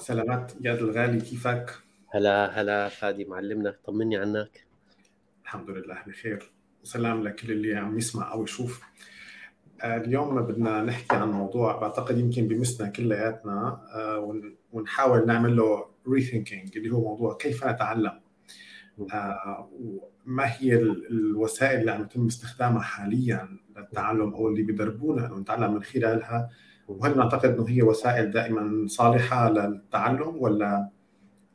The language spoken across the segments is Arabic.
سلامات اياد الغالي كيفك؟ هلا هلا فادي معلمنا طمني عنك. الحمد لله بخير. وسلام لكل اللي عم يسمع أو يشوف. آه، اليوم بدنا نحكي عن موضوع بعتقد يمكن بمسنا كلياتنا آه، ونحاول نعمل له ريثينكينج اللي هو موضوع كيف نتعلم آه، وما هي الوسائل اللي عم يتم استخدامها حاليا للتعلم أو اللي بدربونا إنه نتعلم من خلالها؟ وهل نعتقد إنه هي وسائل دائما صالحة للتعلم ولا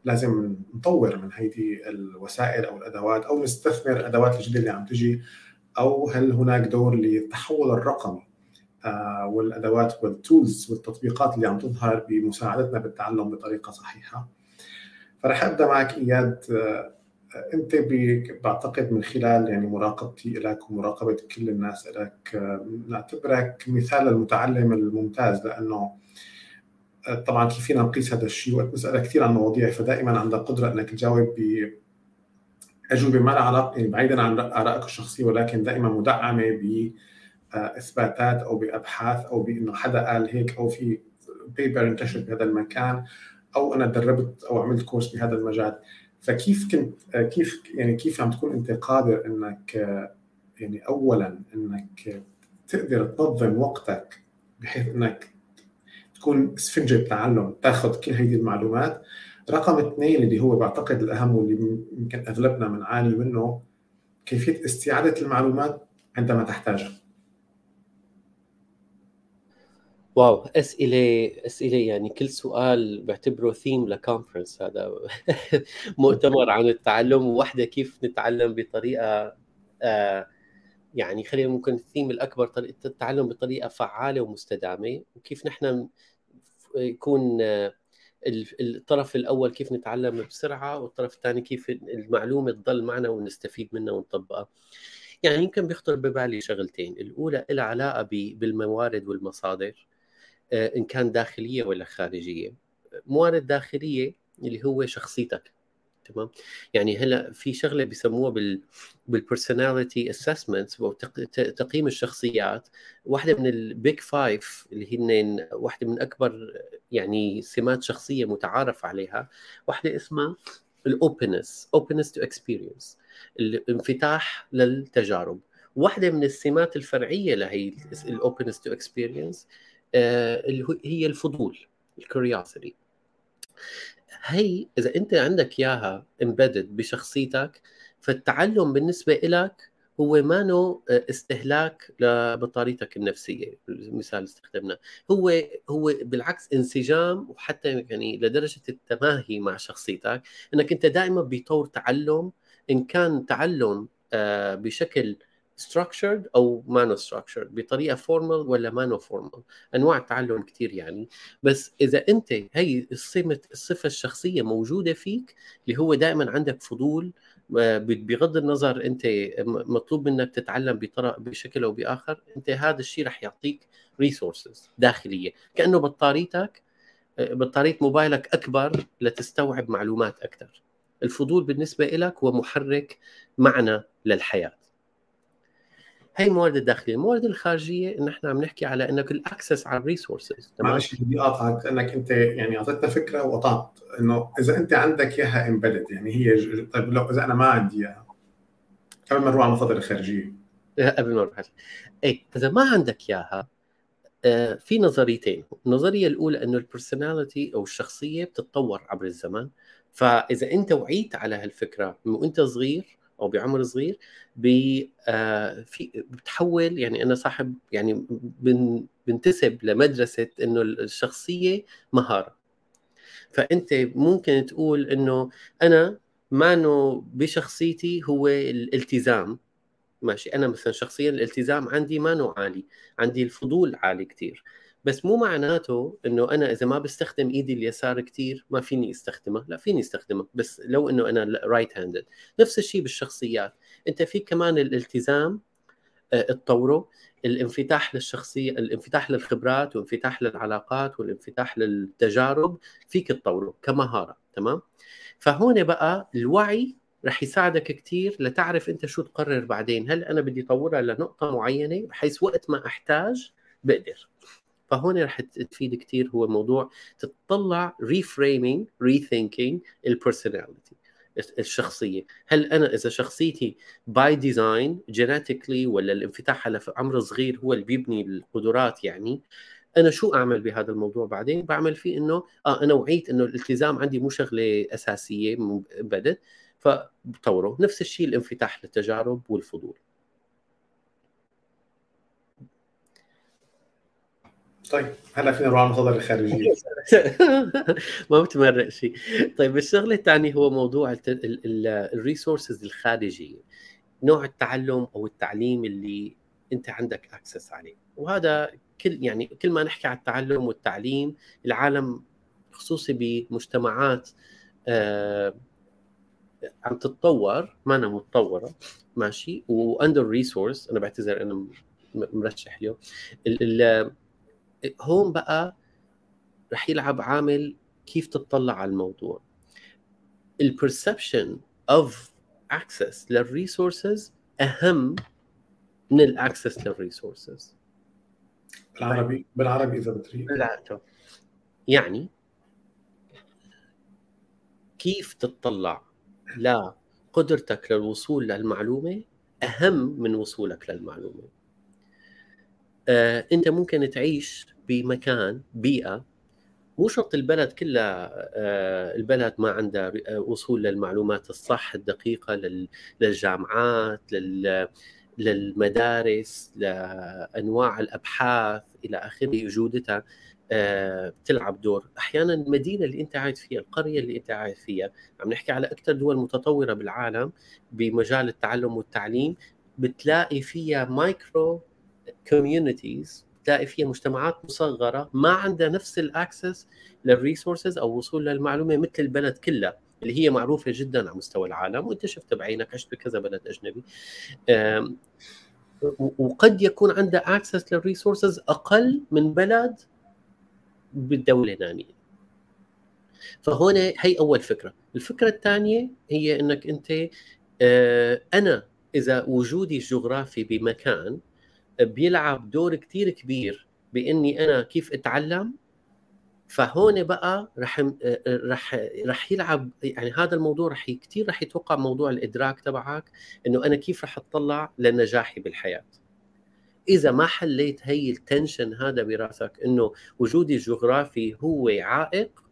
لازم نطور من هذه الوسائل أو الأدوات أو نستثمر الأدوات الجديدة اللي عم تجي أو هل هناك دور للتحول الرقمي آه، والأدوات والتولز والتطبيقات اللي عم تظهر بمساعدتنا بالتعلم بطريقة صحيحة؟ فرح أبدأ معك إياد آه، أنت بعتقد من خلال يعني مراقبتي لك ومراقبة كل الناس لك آه، نعتبرك مثال المتعلم الممتاز لأنه آه، طبعا كيف فينا نقيس هذا الشيء؟ وقت نسالك كثير عن مواضيع فدائما عندك قدرة إنك تجاوب ب أجوبة ما لها علاقة يعني بعيدا عن آرائك الشخصية ولكن دائما مدعمة باثباتات أو بأبحاث أو بإنه حدا قال هيك أو في بيبر انتشر بهذا المكان أو أنا دربت أو عملت كورس بهذا المجال. فكيف كنت كيف يعني كيف عم تكون أنت قادر إنك يعني اولا إنك تقدر تنظم وقتك بحيث إنك تكون اسفنجة تعلم تاخذ كل هذه المعلومات. رقم اثنين اللي هو بعتقد الأهم واللي يمكن أغلبنا بنعاني منه كيفية استعاده المعلومات عندما تحتاجها. واو أسئلة أسئلة يعني كل سؤال بعتبره ثيم لكونفرنس هذا مؤتمر عن التعلم وواحده كيف نتعلم بطريقة آه يعني خلينا ممكن الثيم الأكبر طريقة التعلم بطريقة فعالة ومستدامة. وكيف نحن يكون آه الطرف الأول كيف نتعلم بسرعة والطرف الثاني كيف المعلومة تضل معنا ونستفيد منها ونطبقها. يعني يمكن بيخطر ببالي شغلتين الأولى لها علاقة بالموارد والمصادر. إن كان داخلية ولا خارجية. موارد داخلية اللي هو شخصيتك تمام؟ يعني هلأ في شغلة بيسموها بال بال personality assessment أو تقييم الشخصيات. واحدة من ال big five اللي هن واحدة من أكبر يعني سمات شخصية متعارف عليها واحدة اسمها ال openness openness to experience الانفتاح للتجارب. واحدة من السمات الفرعية لهي ال openness to experience هي الفضول ال curiosity هي إذا أنت عندك إياها embedded بشخصيتك فالتعلم بالنسبة لك هو مانو استهلاك لبطاريتك النفسية. المثال استخدمنا هو هو بالعكس انسجام وحتى يعني لدرجة التماهي مع شخصيتك إنك أنت دائما بطور تعلم. إن كان تعلم آه، بشكل structured أو مانو structured بطريقة formal ولا مانو formal أنواع التعلم كثير يعني. بس إذا أنت هي الصفه الصفة الشخصية موجودة فيك اللي هو دائما عندك فضول بغض النظر أنت مطلوب منك تتعلم بطرق بشكل أو بآخر أنت هذا الشيء رح يعطيك ريسورسز داخلية. كأنه بطاريتك بطارية موبايلك أكبر لتستوعب معلومات أكثر الفضول بالنسبة لك هو محرك معنى للحياة. هي الموارد الداخلية، الموارد الخارجية إن إحنا عم نحكي على إنك ال access على ال resources معلش بدي أقاطعك إنك أنت يعني اعطيتنا فكرة وقطعت إنه إذا أنت عندك إياها embedded يعني هي ج... طيب لو إذا أنا ما عندي إياها قبل ما نروح على المصادر الخارجية. قبل ما نروح اي إذا ما عندك إياها آه، في نظريتين، النظرية الأولى إنه ال personality أو الشخصية بتتطور عبر الزمن فإذا أنت وعيت على هالفكرة من وأنت صغير أو بعمر صغير بي آه في بتحول يعني أنا صاحب يعني بن بنتسب لمدرسة إنه الشخصية مهارة. فأنت ممكن تقول إنه أنا مانو بشخصيتي هو الالتزام. ماشي أنا مثلا شخصيا الالتزام عندي مانو عالي عندي الفضول عالي كثير بس مو معناته إنه أنا إذا ما بستخدم إيدي اليسار كثير ما فيني استخدمها لا فيني استخدمها بس لو إنه أنا right handed نفس الشيء بالشخصيات. أنت في كمان الالتزام آه، تطوره الانفتاح للشخصية الانفتاح للخبرات والانفتاح للعلاقات والانفتاح للتجارب فيك تطوره كمهارة تمام؟ فهون بقى الوعي رح يساعدك كثير لتعرف أنت شو تقرر بعدين. هل أنا بدي اطورها لنقطة معينة؟ بحيث وقت ما أحتاج بقدر. فهون رح تفيد كثير هو موضوع تطلع reframing rethinking ال personality الشخصية. هل أنا إذا شخصيتي by design genetically ولا الانفتاح على عمر صغير هو اللي بيبني القدرات يعني أنا شو أعمل بهذا الموضوع بعدين؟ بعمل فيه إنه آه أنا وعيت إنه الالتزام عندي مو شغلة أساسية بدت فبطوره. نفس الشيء الانفتاح للتجارب والفضول. طيب هلا فينا نروح على المصادر الخارجية. ما بتمرق شيء طيب الشغلة الثانية هو موضوع ال resources الخارجية نوع التعلم أو التعليم اللي أنت عندك access عليه. وهذا كل يعني كل ما نحكي عن التعلم والتعليم العالم خصوصي بمجتمعات آه عم تتطور ما أنا متطورة ماشي و under resourced أنا بعتذر أنا مرشح اليوم. هون بقى رح يلعب عامل كيف تطلع على الموضوع. ال perception of access لل resources أهم من ال access لل resources بالعربي بالعربي إذا بتريد. يعني كيف تطلع لقدرتك للوصول للمعلومة أهم من وصولك للمعلومة. آه، أنت ممكن تعيش بمكان بيئة مو شرط البلد كلها آه، البلد ما عندها آه، وصول للمعلومات الصح الدقيقة للجامعات للمدارس لأنواع الأبحاث إلى آخره جودتها بتلعب دور. أحيانا المدينة اللي أنت قاعد فيها القرية اللي أنت قاعد فيها عم نحكي على أكثر دول متطورة بالعالم بمجال التعلم والتعليم بتلاقي فيها micro communities تلاقي فيها مجتمعات مصغرة ما عندها نفس ال access لل resources أو وصول للمعلومة مثل البلد كلها اللي هي معروفة جدا على مستوى العالم وأنت شفت بعينك عشت بكذا بلد أجنبي. وقد يكون عندها access لل resources أقل من بلد بالدولة تانية فهون هي أول فكرة. الفكرة الثانية هي إنك أنت آه، أنا إذا وجودي الجغرافي بمكان بيلعب دور كثير كبير بإني أنا كيف أتعلم. فهون بقى رح رح رح يلعب يعني هذا الموضوع رح كثير رح يتوقع موضوع الإدراك تبعك إنه أنا كيف رح أطلع لنجاحي بالحياة. إذا ما حليت هي التنشن هذا براسك إنه وجودي الجغرافي هو عائق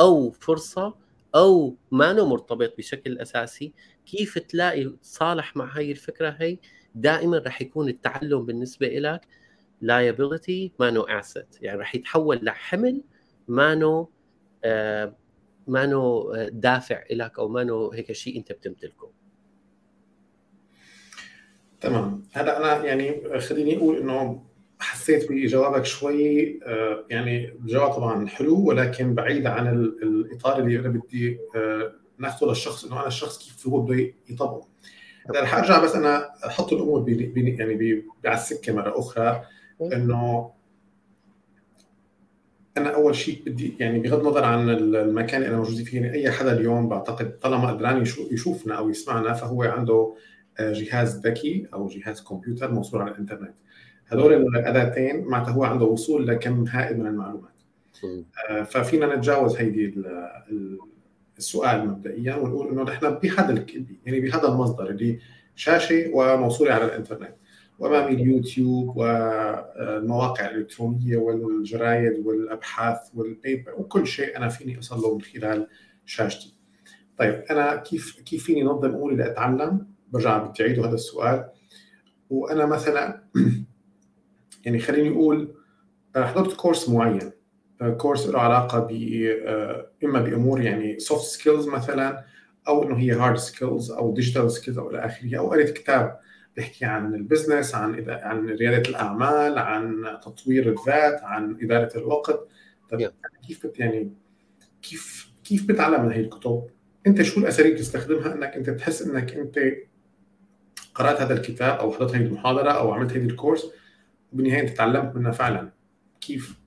أو فرصة أو ما مرتبط بشكل أساسي كيف تلاقي تصالح مع هاي الفكرة هي؟ دائما رح يكون التعلم بالنسبة لك liability مانو asset. يعني رح يتحول لحمل ما نو آه ما نو آه، دافع لك أو مانو هيك شيء أنت بتمتلكه. تمام. هلا أنا يعني خليني أقول إنه حسيت بجوابك شوي آه، يعني الجواب طبعا حلو ولكن بعيد عن الإطار اللي أنا بدي آه، ناخذه للشخص إنه أنا الشخص كيف هو بده يطبقه. رح ارجع بس أنا أحط الأمور بي بي يعني بي على السكة مرة أخرى إنه أنا أول شيء بدي يعني بغض النظر عن المكان اللي أنا موجود فيه يعني أي حدا اليوم بعتقد طالما قدران يشوفنا أو يسمعنا فهو عنده آه، جهاز ذكي أو جهاز كمبيوتر موصول على الإنترنت. هذول الأداتين معناتها هو عنده وصول لكم هائل من المعلومات. آه، ففينا نتجاوز هيدي السؤال مبدئيا ونقول إنه نحن بهذا يعني بهذا المصدر اللي شاشة وموصولة على الإنترنت وامامي اليوتيوب والمواقع الالكترونيه والجرايد والأبحاث وال papers وكل شيء أنا فيني له من خلال شاشتي. طيب أنا كيف كيف فيني نظم أموري لأتعلم؟ برجع بدي هذا السؤال وأنا مثلا يعني خليني أقول حضرت كورس معين كورس له علاقة ب آه، إما بأمور يعني soft skills مثلا أو إنه هي hard skills أو digital skills أو إلى آخره أو قريت كتاب بيحكي عن ال business عن عن ريادة الأعمال عن تطوير الذات عن إدارة الوقت طيب كيف يعني كيف كيف بتعلم من هي الكتب؟ أنت شو الأساليب تستخدمها إنك أنت تحس إنك أنت قرأت هذا الكتاب أو حضرت هذه المحاضرة أو عملت هذه الكورس وبالنهاية أنت تعلمت منها فعلا كيف؟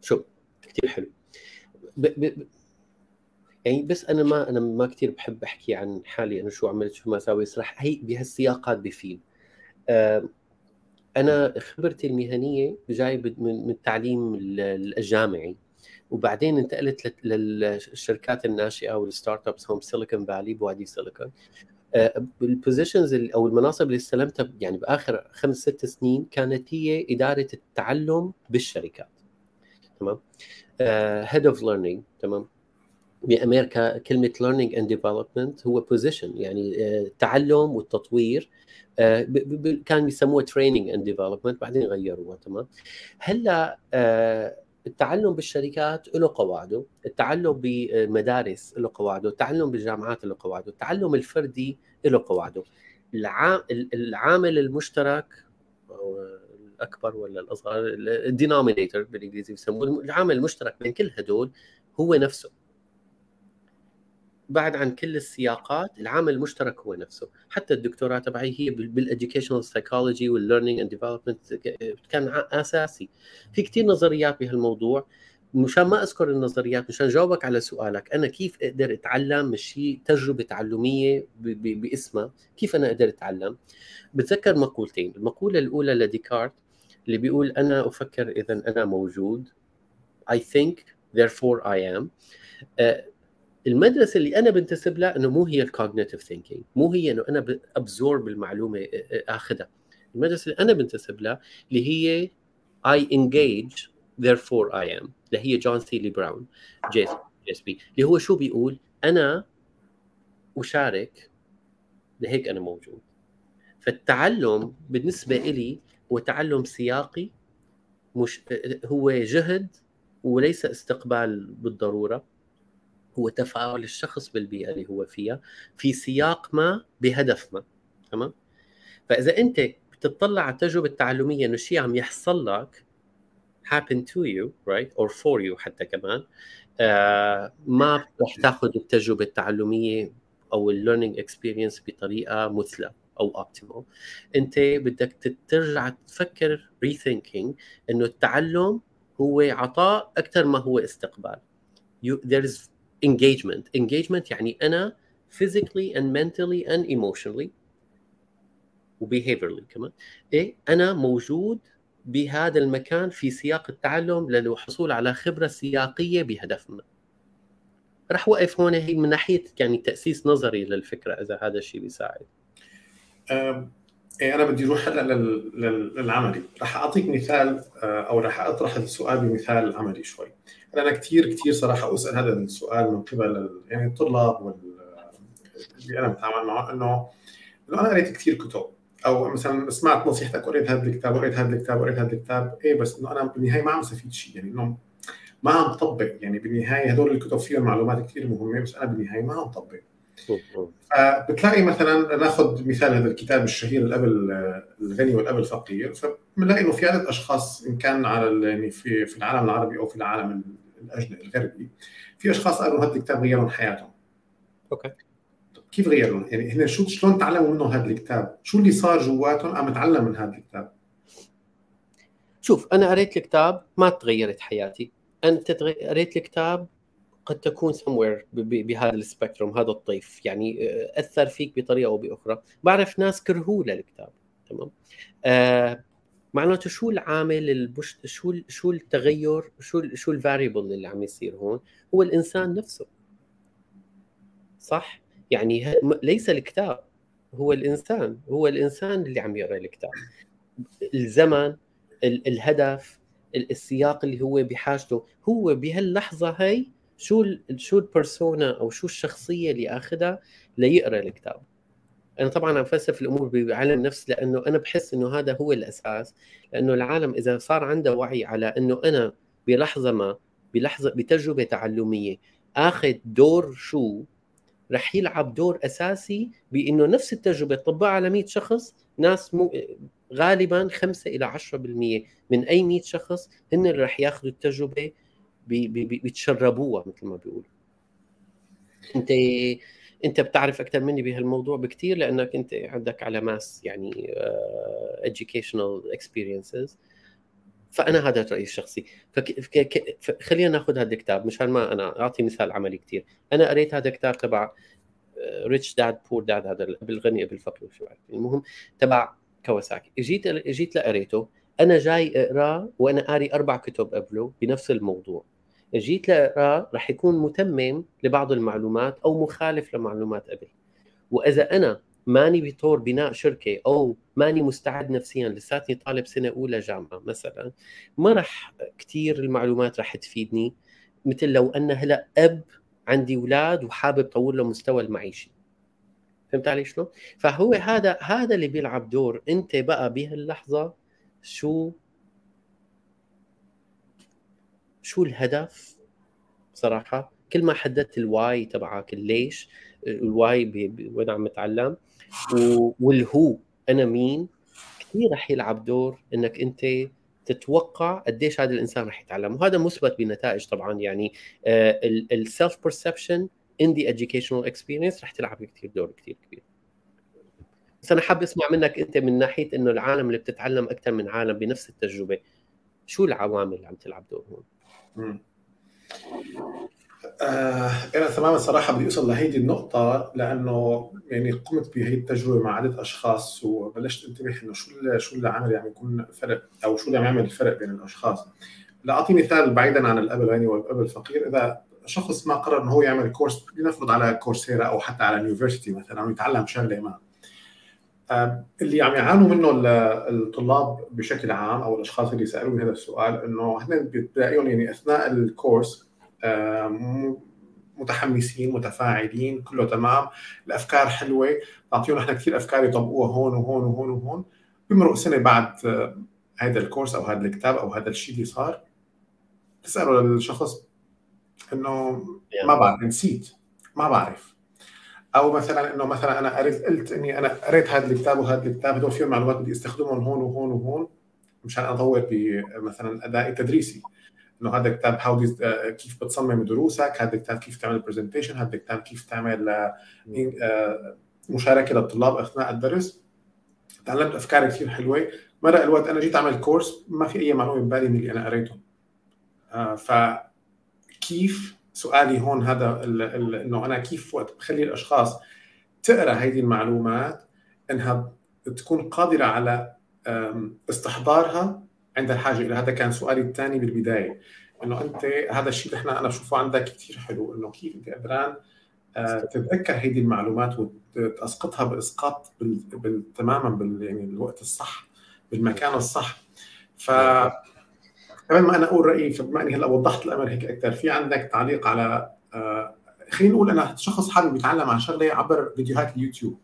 شو كثير حلو. ب... ب... يعني بس أنا ما أنا ما كثير بحب أحكي عن حالي أنا شو عملت شو ما سوي صراحة هي بهالسياقات بفيد. أنا خبرتي المهنية جاي من التعليم الجامعي. وبعدين انتقلت للشركات الناشئة وال startups هون Silicon Valley بوادي سيليكون ال positions أو المناصب اللي استلمتها يعني بآخر خمس ست سنين كانت هي إدارة التعلم بالشركات تمام؟ head of learning تمام؟ بامريكا كلمة learning and development هو position يعني التعلم والتطوير كان بيسموها training and development بعدين غيروها تمام؟ هلأ التعلم بالشركات له قواعده التعلم بالمدارس له قواعده التعلم بالجامعات له قواعده التعلم الفردي له قواعده. العامل المشترك الأكبر ولا الأصغر ال denominator بالإنجليزي بيسموه العامل المشترك بين كل هدول هو نفسه. بعد عن كل السياقات العامل المشترك هو نفسه. حتى الدكتوراه تبعي هي بال educational psychology وال learning and development كان أساسي. في كثير نظريات بهالموضوع. مشان ما أذكر النظريات مشان جاوبك على سؤالك أنا كيف أقدر أتعلم شيء تجربة تعلمية باسمها كيف أنا أقدر أتعلم؟ بتذكر مقولتين. المقولة الأولى لديكارت اللي بيقول أنا أفكر إذا أنا موجود. I think therefore I am. المدرسة اللي أنا بنتسب لها إنه مو هي ال cognitive thinking مو هي إنه أنا absorb المعلومه آخذها. المدرسة اللي أنا بنتسب لها اللي هي I engage therefore I am اللي هي جون سيلي براون JSB اللي هو شو بيقول؟ أنا أشارك لهيك أنا موجود. فالتعلم بالنسبة لي هو تعلم سياقي مش هو جهد وليس استقبال بالضرورة هو تفاعل الشخص بالبيئة اللي هو فيها في سياق ما بهدف ما تمام؟ فإذا أنت بتطلع على التجربة التعلمية إنه شيء عم يحصل لك happen to you right or for you حتى كمان آه ما رح تاخذ التجربة التعلمية أو ال learning experience بطريقة مثلى. أو optimal أنت بدك ترجع تفكر rethinking إنه التعلم هو عطاء أكثر ما هو استقبال. You, there is engagement. Engagement يعني أنا physically and mentally and emotionally و behaviorally كمان. إيه؟ أنا موجود بهذا المكان في سياق التعلم للحصول على خبرة سياقية بهدف ما. رح وقف هون هي من ناحية يعني تأسيس نظري للفكرة إذا هذا الشيء بيساعد. أنا بدي أروح هلأ للعملي. رح أعطيك مثال أو رح أطرح السؤال بمثال عملي شوي. أنا كثير كثير صراحة أسأل هذا السؤال من قبل يعني الطلاب وال اللي أنا بتعامل معه إنه إنه أنا قريت كثير كتب. أو مثلا سمعت نصيحتك قريت هذا الكتاب قريت هذا الكتاب قريت هذا الكتاب. إيه بس إنه أنا بالنهاية ما عم استفيد شيء يعني إنه ما عم طبق. يعني بالنهاية هدول الكتب فيهم معلومات كثير مهمة بس أنا بالنهاية ما عم طبق. فبتلاقي مثلا ناخذ مثال هذا الكتاب الشهير الاب الغني والاب الفقير فبنلاقي إنه في عدد أشخاص إن كان على يعني في في العالم العربي أو في العالم الأجنبي الغربي في أشخاص قالوا هذا الكتاب غير لهم حياتهم أوكي كيف غير لهم؟ يعني هن شو شلون تعلموا منه هذا الكتاب؟ شو اللي صار جواتهم قام اتعلم من هذا الكتاب؟ شوف أنا قريت الكتاب ما تغيرت حياتي أنت قريت الكتاب قد تكون somewhere بهذا ال spectrum هذا الطيف. يعني أثر فيك بطريقة أو بأخرى. بعرف ناس كرهوه للكتاب تمام؟ آه معناته شو العامل البش شو شو التغير شو شو ال variable اللي عم يصير هون؟ هو الإنسان نفسه. صح؟ يعني ليس الكتاب هو الإنسان. هو الإنسان اللي عم يقرأ الكتاب. الزمن الهدف السياق اللي هو بحاجته هو بهاللحظة هي شو شو البرسونا أو شو الشخصية اللي اخذها ليقرأ الكتاب. أنا طبعا عم فلسف الأمور بعلم النفس لأنه أنا بحس إنه هذا هو الأساس. لأنه العالم إذا صار عنده وعي على إنه أنا بلحظة ما بلحظة بتجربة تعلمية آخذ دور شو رح يلعب دور أساسي بإنه نفس التجربة تطبقها على 100 شخص ناس مو غالبا 5 إلى 10% من أي 100 شخص هن اللي رح ياخذوا التجربة بيتشربوها مثل ما بيقولوا. انت انت بتعرف أكثر مني بهالموضوع بكثير لأنك انت عندك على ماس يعني educational experiences. فأنا هذا رأيي الشخصي. فخلينا ناخذ هذا الكتاب. مشان ما أنا أعطي مثال عملي كثير أنا قريت هذا الكتاب تبع Rich Dad Poor Dad هذا بالغني بالفقير شو المهم تبع كيوساكي جيت جيت لقريته. أنا جاي اقراه وأنا قاري أربع كتب قبله بنفس الموضوع. جيت لاقراه رح يكون متمم لبعض المعلومات أو مخالف لمعلومات قبل وإذا أنا ماني بطور بناء شركة أو ماني مستعد نفسيا لساتني طالب سنة أولى جامعة مثلا ما رح كثير المعلومات رح تفيدني. مثل لو أنا هلأ أب عندي أولاد وحابب طور له مستوى المعيشي. فهمت علي شلون؟ فهو هذا هذا اللي بيلعب دور. أنت بقى بهاللحظة شو شو الهدف؟ صراحة كل ما حددت ال why تبعك الليش ال why وين عم نتعلم وال who أنا مين كثير رح يلعب دور إنك أنت تتوقع قديش هذا الإنسان رح يتعلم. وهذا مثبت بنتائج طبعا يعني ال self perception in the educational experience رح تلعب كثير دور كثير كبير. بس أنا حابب أسمع منك أنت من ناحية إنه العالم اللي بتتعلم أكثر من عالم بنفس التجربة شو العوامل اللي عم تلعب دور هون؟ آه أنا تماما صراحة بدي أوصل لهيدي النقطة لأنه يعني قمت بهي التجربة مع عدة أشخاص وبلشت انتبه إنه شو اللي شو اللي عمل يعني يكون فرق أو شو اللي عم يعمل الفرق بين الأشخاص. لاعطي مثال بعيدا عن الاب الغني والاب الفقير. إذا شخص ما قرر إنه هو يعمل course لنفرض على كورسيرا أو حتى على ال university مثلا أو يتعلم شغلة ما. اللي عم يعانوا منه الطلاب بشكل عام أو الأشخاص اللي سالوني هذا السؤال إنه هن بتلاقيهم يعني أثناء الكورس متحمسين متفاعلين كله تمام الأفكار حلوة تعطيهم إحنا كثير أفكار يطبقوها هون وهون وهون وهون. بمرق سنة بعد هذا الكورس أو هذا الكتاب أو هذا الشيء اللي صار تساله للشخص إنه ما بعرف نسيت ما بعرف. أو مثلا إنه مثلا أنا قريت قلت إني أنا قريت هذا الكتاب وهذا الكتاب هدول فيهم معلومات بدي أستخدمهم هون وهون وهون مشان أطور بمثلا ادائي التدريسي إنه هذا الكتاب how كيف بتصمم دروسك هذا الكتاب كيف تعمل presentation هذا الكتاب كيف تعمل آه، مشاركة للطلاب أثناء الدرس. تعلمت أفكار كثير حلوة. مرق الوقت أنا جيت أعمل course ما في أي معلومة ببالي من اللي أنا قريته. آه، فكيف سؤالي هون هذا إنه أنا كيف وقت بخلي الأشخاص تقرأ هذه المعلومات إنها تكون قادرة على استحضارها عند الحاجة إلى. هذا كان سؤالي الثاني بالبداية. إنه أنت هذا الشيء اللي إحنا أنا بشوفه عندك كثير حلو. إنه كيف انت قدران آه، تتذكر هذه المعلومات وتسقطها بإسقاط تماما بال يعني بالوقت الصح بالمكان الصح. ف قبل ما أنا أقول رأيي فبما اني هلأ وضحت الامر هيك أكثر في عندك تعليق على آه، خلينا نقول أنا شخص حابب يتعلم عن شغلة عبر فيديوهات اليوتيوب.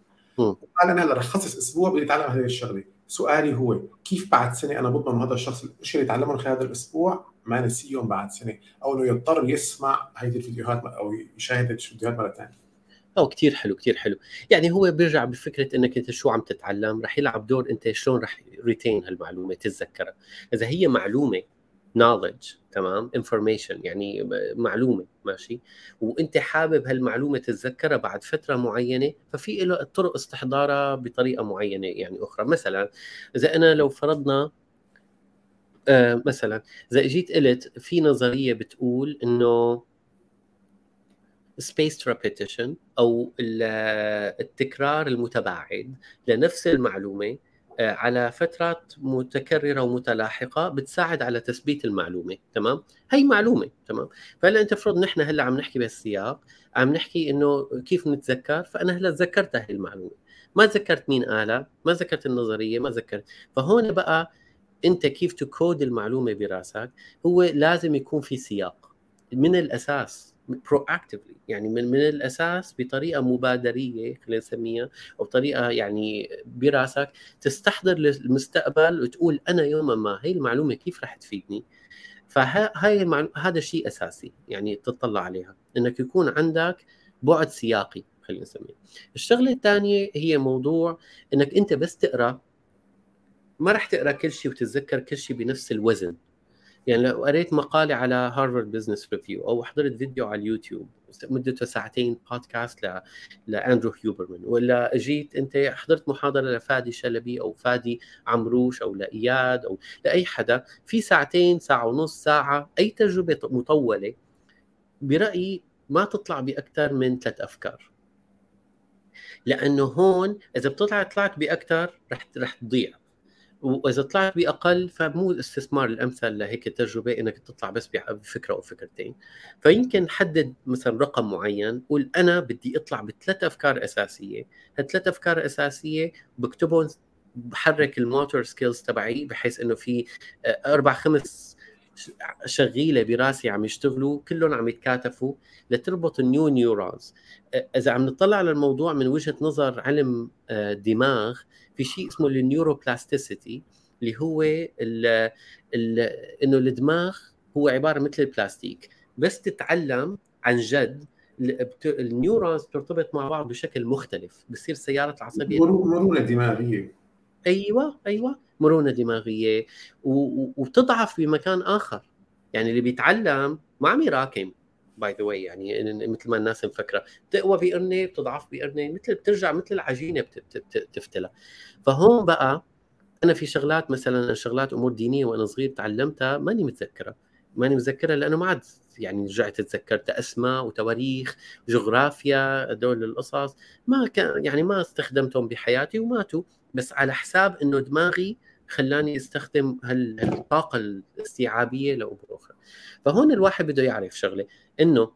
قال أنا هلا رح خصص أسبوع بدي أتعلم هذه الشغلة. سؤالي هو كيف بعد سنة أنا بضمن هذا الشخص الشيء اللي تعلمه خلال هذا الأسبوع؟ ما نسيهم بعد سنة. أو إنه يضطر يسمع هذه الفيديوهات أو يشاهد الفيديوهات مرة ثانية أو كثير حلو كثير حلو. يعني هو بيرجع بفكرة أنك أنت شو عم تتعلم رح يلعب دور أنت شلون رح ريتين هالمعلومة تتذكرها. إذا هي معلومة knowledge تمام؟ information يعني معلومة ماشي؟ وأنت حابب هالمعلومة تتذكرها بعد فترة معينة ففي له طرق استحضارها بطريقة معينة يعني أخرى. مثلا إذا أنا لو فرضنا آه مثلا إذا إجيت قلت في نظرية بتقول إنه spaced repetition أو التكرار المتباعد لنفس المعلومة على فترات متكررة ومتلاحقة بتساعد على تثبيت المعلومة تمام؟ هي معلومة تمام؟ فهلا أنت افرض نحن هلأ عم نحكي بهالسياق عم نحكي إنه كيف نتذكر؟ فأنا هلأ تذكرت هاي المعلومة. ما تذكرت مين قالها ما ذكرت النظرية ما ذكرت فهون بقى أنت كيف تكود المعلومة براسك؟ هو لازم يكون في سياق من الأساس. Proactively يعني من من الأساس بطريقة مبادرية خلينا نسميها أو بطريقه يعني براسك تستحضر للمستقبل وتقول أنا يوما ما هي المعلومة كيف رح تفيدني؟ فهاي هذا شيء أساسي يعني تطلع عليها إنك يكون عندك بعد سياقي خلينا نسميه. الشغلة الثانية هي موضوع إنك أنت بس تقرأ ما راح تقرأ كل شيء وتتذكر كل شيء بنفس الوزن. يعني لو قريت مقالة على Harvard Business Review أو حضرت فيديو على اليوتيوب مدته ساعتين بودكاست ل... لأندرو هيوبرمان ولا جيت أنت حضرت محاضرة لفادي شلبي أو فادي عمروش أو لإياد أو لأي حدا في ساعتين ساعة ونص ساعة أي تجربة مطولة برأيي ما تطلع باكثر من ثلاث أفكار. لأنه هون إذا بتطلع طلعت باكثر رح رح تضيع. وإذا طلعت بأقل فمو الاستثمار الامثل لهيك تجربة إنك تطلع بس بفكرة أو فكرتين. فيمكن حدد مثلا رقم معين قول أنا بدي أطلع بثلاث أفكار أساسية. هالثلاث أفكار أساسية بكتبهم بحرك الموتور سكيلز تبعي بحيث إنه في آه، أربع خمس شغيلة براسي عم يشتغلوا كلهم عم يتكاتفوا لتربط ال new neurons. إذا عم نطلع على الموضوع من وجهة نظر علم آه، في شيء اسمه ال neuroplasticity اللي هو ال ال إنه الدماغ هو عبارة مثل البلاستيك بس تتعلم عن جد ال neurons ترتبط مع بعض بشكل مختلف بصير السيالة العصبية. مرونة دماغية. أيوه أيوه مرونة دماغية. وتضعف بمكان آخر. يعني اللي بيتعلم ما عم يراكم by the way يعني مثل ما الناس مفكرة. بتقوى بقرنة بتضعف بقرنة مثل بترجع مثل العجينة بتفتلى فهون بقى أنا في شغلات مثلا شغلات أمور دينية وأنا صغير تعلمتها ماني متذكرها ماني متذكرها لأنه ما عاد يعني رجعت تذكرت أسماء وتواريخ جغرافيا هدول القصص. ما كان يعني ما استخدمتهم بحياتي وماتوا. بس على حساب إنه دماغي خلاني استخدم هالطاقة الاستيعابية لامور أخرى فهون الواحد بده يعرف شغلة إنه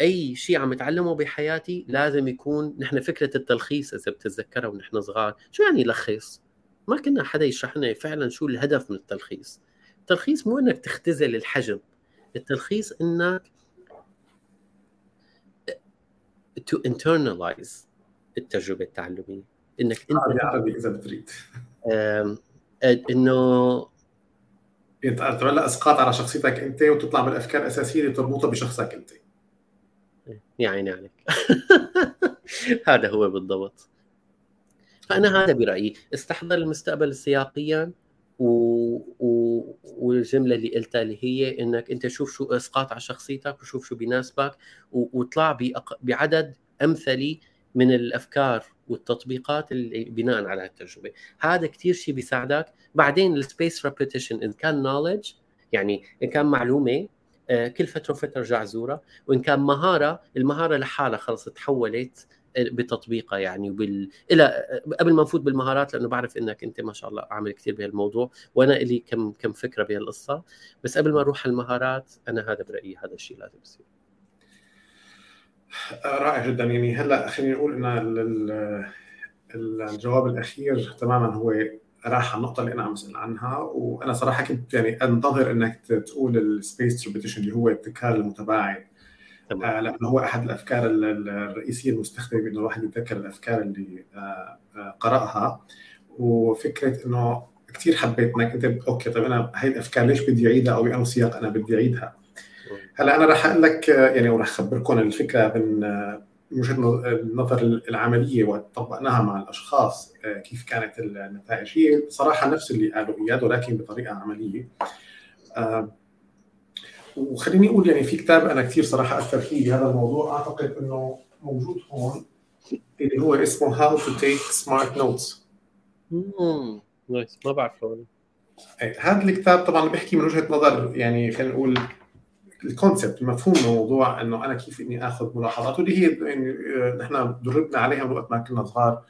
أي شيء عم اتعلمه بحياتي لازم يكون نحن فكرة التلخيص إذا بتتذكرها ونحن صغار. شو يعني لخص؟ ما كنا حدا يشرح لنا فعلا شو الهدف من التلخيص. التلخيص مو إنك تختزل الحجم التلخيص إنك to internalize التجربة التعلمية. إنك أنت عربي عربي إذا بتريد. إنه إنت تعمل اسقاط على شخصيتك أنت وتطلع بالأفكار الأساسية اللي تربطها بشخصك أنت. يا عيني عليك. هذا هو بالضبط. فأنا هذا برأيي. استحضر المستقبل سياقيا و... و... والجملة اللي قلتها اللي هي إنك أنت شوف شو إسقاط على شخصيتك وشوف شو بيناسبك و... وطلع بأق... بعدد أمثلي من الأفكار والتطبيقات اللي بناء على التجربه هذا كثير شيء بيساعدك. بعدين ال spaced repetition إن كان knowledge يعني إن كان معلومة آه، كل فترة وفترة ارجع زورها. وإن كان مهارة المهارة لحالها خلص تحولت آه، بتطبيقها يعني وبال إلى آه، قبل ما نفوت بالمهارات لأنه بعرف إنك أنت ما شاء الله عامل كثير بهالموضوع. وأنا لي كم كم فكرة بهالقصة. بس قبل ما نروح على المهارات أنا هذا برأيي هذا الشيء لازم يصير. رائع جدا. يعني هلأ خلينا نقول إن الجواب الأخير تماما هو راح على النقطة اللي أنا عم اسال عنها. وأنا صراحة كنت يعني أنتظر إنك تقول ال spaced repetition اللي هو التكرار المتباعد آه لأنه هو أحد الأفكار الرئيسية المستخدمة بانه الواحد يتذكر الأفكار اللي آه آه قرأها. وفكرة إنه كثير حبيت إنك أنت أوكي طيب أنا هي الأفكار ليش بدي أعيدها؟ أو بأي سياق أنا بدي أعيدها؟ هلا أنا راح أقول لك يعني وراح أخبركم الفكرة من وجهة النظر العملية وطبقناها مع الأشخاص كيف كانت النتائج. هي صراحة نفس اللي قالوا إياد ولكن بطريقة عملية. وخليني أقول يعني في كتاب أنا كثير صراحة أثر فيه بهذا الموضوع. أعتقد إنه موجود هون اللي هو اسمه to Take Smart Notes. امم nice ما بعرفه هذا الكتاب طبعا بيحكي من وجهة نظر يعني خلينا نقول ال concept المفهوم الموضوع إنه أنا كيف إني آخذ ملاحظات واللي هي يعني آه، نحن دربنا عليها من وقت ما كنا صغار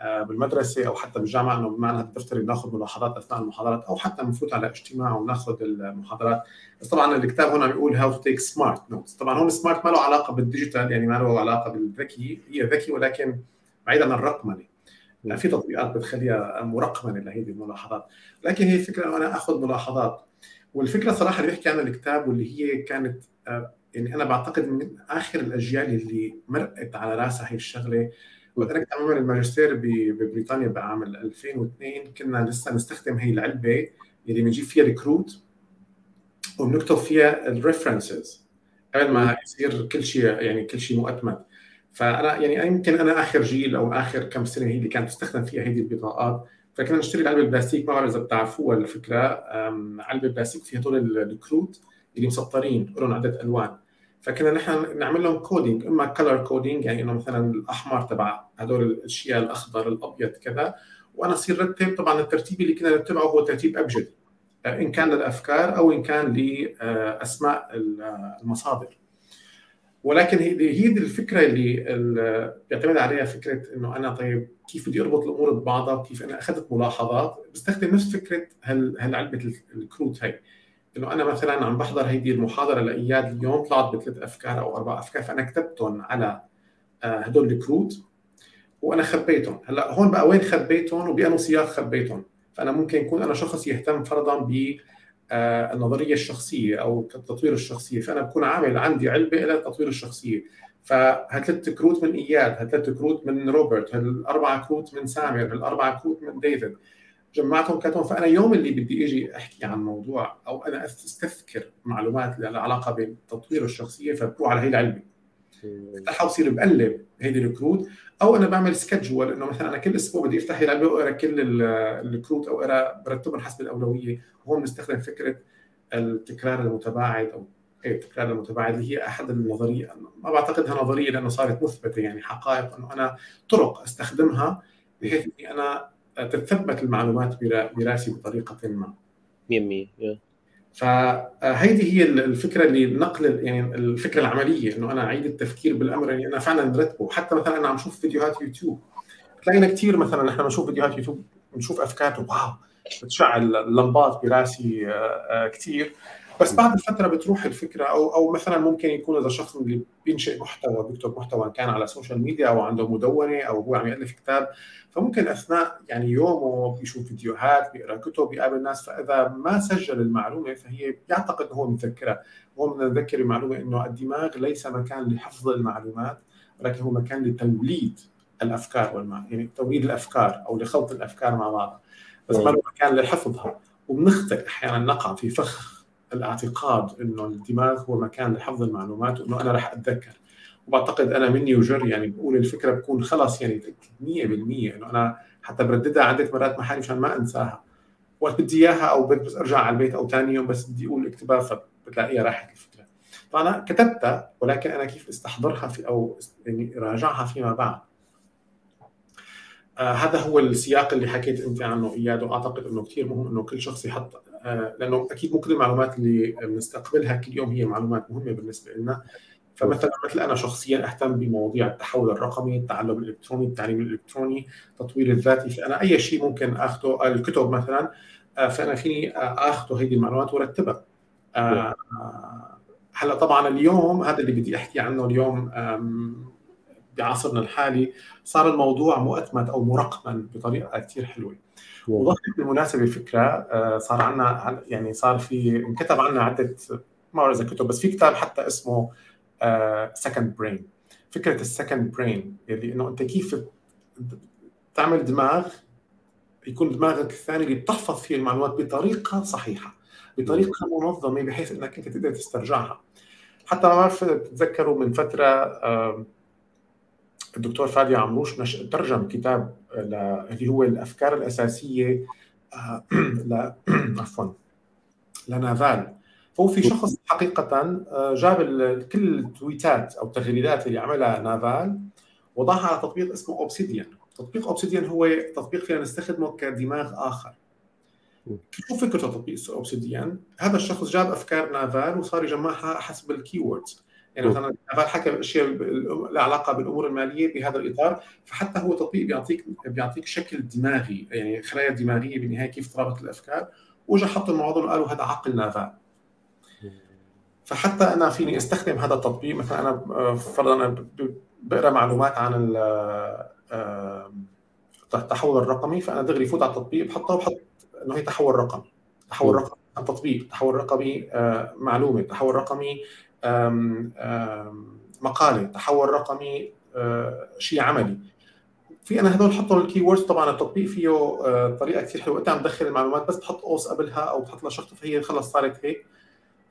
آه، بالمدرسة أو حتى بالجامعة إنه بمعنى الدفتر بناخذ ملاحظات أثناء المحاضرات أو حتى بنفوت على اجتماع وبناخذ المحاضرات. بس طبعا الكتاب هنا بيقول how to take smart notes طبعا هون smart ما له علاقة بال digital يعني ما له علاقة بالذكي هي ذكي ولكن بعيدا عن الرقمنة. يعني في تطبيقات بتخليها مرقمنة لهذه الملاحظات. لكن هي الفكرة انه أنا آخذ ملاحظات. والفكرة صراحة اللي بيحكي عنها الكتاب واللي هي كانت آه، يعني أنا بعتقد من آخر الأجيال اللي مرقت على راسها هي الشغلة. وقت أنا كنت عم الماجستير ببريطانيا بعام 2002 كنا لسه نستخدم هي العلبة اللي بنجيب فيها الكروت وبنكتب فيها ال references قبل ما يصير كل شيء يعني كل شيء مؤتمت. فأنا يعني يمكن أنا آخر جيل أو آخر كم سنة هي اللي كانت تستخدم فيها هذه البطاقات. فكنا نشتري العلبة البلاستيك ما بعرف اذا بتعرفوها الفكرة علبة بلاستيك فيها هدول الكروت اللي مسطرين لهم عده ألوان. فكنا نحن نعمل لهم coding إما color coding يعني إنه مثلا الأحمر تبع هدول الأشياء الأخضر الأبيض كذا. وأنا أصير رتب طبعا الترتيب اللي كنا نتبعه هو ترتيب ابجدي إن كان للأفكار أو إن كان لأسماء المصادر. ولكن هي دي الفكرة اللي, بيعتمد عليها فكرة إنه أنا طيب كيف بدي أربط الأمور ببعضها؟ وكيف أنا أخذت ملاحظات؟ بستخدم نفس فكرة هل هالعلبة الكروت هي إنه أنا مثلا عم بحضر هيدي المحاضرة لإياد اليوم طلعت بثلاث أفكار أو أربع أفكار فأنا كتبتهم على آه، هدول الكروت وأنا خبيتهم. هلأ هون بقى وين خبيتهم؟ وبأنه سياق خبيتهم. فأنا ممكن يكون أنا شخص يهتم فرضا ب النظرية الشخصية أو تطوير الشخصية. فأنا بكون عامل عندي علبة إلى تطوير الشخصية. فهالثلاث كروت من إياد؟ هالثلاث كروت من روبرت؟ هالاربع كروت من سامر هالاربع كروت من ديفيد؟ جمعتهم حاطهم فأنا يوم اللي بدي إجي أحكي عن موضوع أو أنا أستذكر معلومات لها علاقة بتطوير الشخصية فبروح على هي العلبة. بفتحها وبصير بقلب هيدي الكروت. أو أنا بعمل سكجول إنه مثلا أنا كل أسبوع بدي أفتح العلبه واقرا كل الكروت أو أقرأ برتبهم حسب الأولوية. وهون بنستخدم فكرة التكرار المتباعد أو إيه التكرار المتباعد اللي هي أحد النظرية. ما بعتقدها نظرية لأنه صارت مثبتة يعني حقائق إنه أنا طرق أستخدمها بحيث إني أنا تتثبت المعلومات براسي بطريقة ما. 100% فهيدي هي الفكرة اللي نقل يعني الفكرة العملية إنه أنا أعيد التفكير بالأمر. يعني أنا فعلا نرتبه حتى مثلا أنا عم شوف فيديوهات يوتيوب. تلاقينا كثير مثلا نحن بنشوف فيديوهات يوتيوب بنشوف افكار wow! بتشعل اللمبات براسي آه، آه، كثير بس بعد فترة بتروح الفكرة أو أو مثلا ممكن يكون إذا شخص اللي بينشئ محتوى بيكتب محتوى كان على ال social media أو عنده مدونة أو هو عم يألف كتاب فممكن أثناء يعني يومه بيشوف فيديوهات بيقرأ كتب بيقابل ناس فإذا ما سجل المعلومة فهي بيعتقد هو متذكرها هو بنذكر المعلومه إنه الدماغ ليس مكان لحفظ المعلومات ولكن هو مكان لتوليد الأفكار والمع... يعني توليد الأفكار أو لخلط الأفكار مع بعض. بس ما مكان لحفظها. وبنخطئ أحيانا نقع في فخ. الاعتقاد إنه الدماغ هو مكان لحفظ المعلومات وإنه أنا رح أتذكر. وبعتقد أنا مني وجر يعني بقول الفكرة بكون خلص يعني 100% إنه أنا حتى برددها عده مرات مع حالي مشان ما أنساها. وقت بدي إياها أو بس أرجع على البيت أو ثاني يوم بس بدي أقول اكتبها فبتلاقيها راحت الفكرة. فأنا كتبتها ولكن أنا كيف أستحضرها في أو يعني راجعها فيما بعد. آه هذا هو السياق اللي حكيت أنت عنه إياد وأعتقد إنه كثير مهم إنه كل شخص يحط لأنه أكيد مو كل المعلومات اللي بنستقبلها كل يوم هي معلومات مهمة بالنسبة لنا فمثلا مثل أنا شخصيا أهتم بمواضيع التحول الرقمي، التعلم الإلكتروني، التعليم الإلكتروني، التطوير الذاتي، فأنا أي شيء ممكن اخذه الكتب مثلا آه، فأنا فيني آه، اخذه هذه المعلومات وأرتبها. آه، هلأ طبعا اليوم هذا اللي بدي أحكي عنه اليوم بعصرنا الحالي صار الموضوع مؤتمت أو مرقمن بطريقة كثير حلوة. وضحت بالمناسبة فكره صار عندنا يعني صار في انكتب عنا عدة ما بعرف إذا كتب بس في كتاب حتى اسمه second uh, brain فكرة ال second brain اللي إنه أنت كيف تعمل دماغ يكون دماغك الثاني اللي بتحفظ فيه المعلومات بطريقة صحيحة بطريقة منظمة بحيث إنك أنت تقدر تسترجعها. حتى ما بعرف تتذكروا من فترة الدكتور فادي عمروش. ترجم كتاب. اللي هو الأفكار الأساسية آه، ل... عفوا لنافال فهو في شخص حقيقة آه، جاب كل التويتات أو التغريدات اللي عملها نافال وضعها على تطبيق اسمه Obsidian تطبيق Obsidian هو تطبيق فينا نستخدمه كدماغ آخر شو فكرة تطبيق Obsidian؟ هذا الشخص جاب أفكار نافال وصار يجمعها حسب ال keywords يعني مثلا نافال حكى اشياء لها علاقه بالأمور المالية بهذا الإطار فحتى هو تطبيق بيعطيك بيعطيك شكل دماغي يعني خلايا دماغية بالنهاية كيف ترابط الأفكار. واجى حط الموضوع وقالوا هذا عقل نافال فحتى أنا فيني أستخدم هذا التطبيق مثلا أنا آه، فرضا بقرأ معلومات عن آه، التحول الرقمي فأنا دغري فوت على التطبيق بحطه وبحط إنه هي تحول رقمي. تحول رقمي تطبيق تحول رقمي آه، معلومة تحول رقمي مقالة تحول رقمي شيء عملي. في أنا هدول حطوا ال keywords طبعا التطبيق فيه طريقة كثير حلوة. أنت عم تدخل المعلومات بس تحط قوس قبلها أو تحط لها شرطة فهي خلص صارت هيك.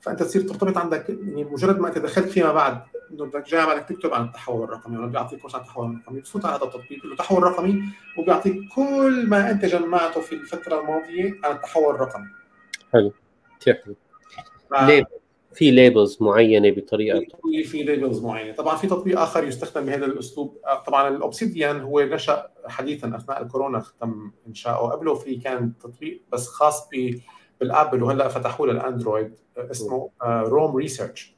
فأنت تصير ترتبط عندك يعني مجرد ما أنت دخلت فيما بعد إنه بدك جاي بدك تكتب عن التحول الرقمي ولا بيعطيك كورس عن التحول الرقمي. بتفوت على هذا التطبيق له تحول رقمي وبيعطيك كل ما أنت جمعته في الفترة الماضية عن التحول الرقمي. حلو. كثير حلو. ف... في labels معينة بطريقة في labels معينة. طبعا في تطبيق آخر يستخدم بهذا الأسلوب. آه، طبعا ال Obsidian هو نشأ حديثا أثناء الكورونا تم إنشاؤه. قبله في كان تطبيق بس خاص بال Apple وهلأ فتحوا له ال Android اسمه Roam Research